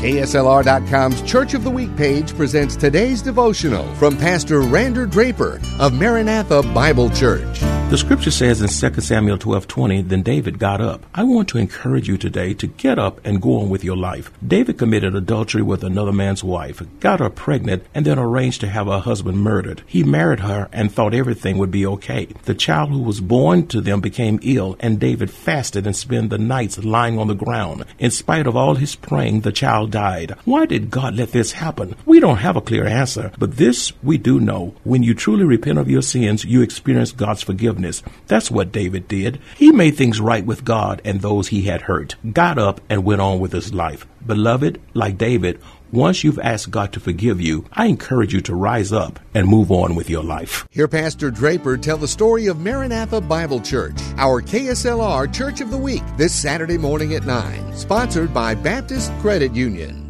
KSLR.com's Church of the Week page presents today's devotional from Pastor Rander Draper of Maranatha Bible Church. The scripture says in 2 Samuel 12 20, Then David got up. I want to encourage you today to get up and go on with your life. David committed adultery with another man's wife, got her pregnant, and then arranged to have her husband murdered. He married her and thought everything would be okay. The child who was born to them became ill, and David fasted and spent the nights lying on the ground. In spite of all his praying, the child died. Why did God let this happen? We don't have a clear answer, but this we do know. When you truly repent of your sins, you experience God's forgiveness. That's what David did. He made things right with God and those he had hurt, got up and went on with his life. Beloved, like David, once you've asked God to forgive you, I encourage you to rise up and move on with your life. Hear Pastor Draper tell the story of Maranatha Bible Church, our KSLR Church of the Week, this Saturday morning at 9, sponsored by Baptist Credit Union.